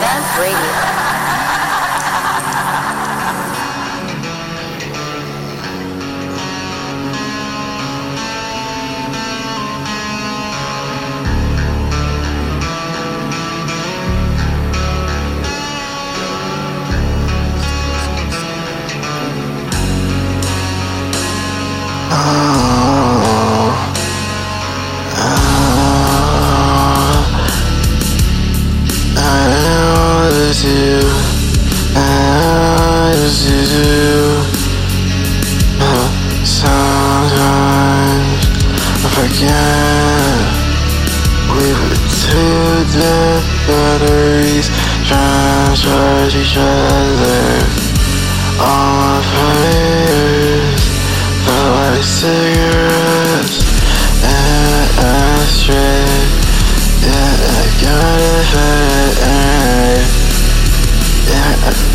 Vamp Radio. You, I used to do. Sometimes I forget we were two dead batteries trying to charge each other. All my prayers felt like cigarettes and ashtray. Yeah, I got it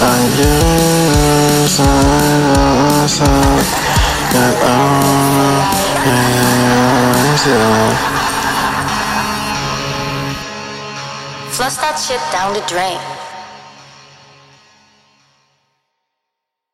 I That I know anything of myself Flush that shit down the drain.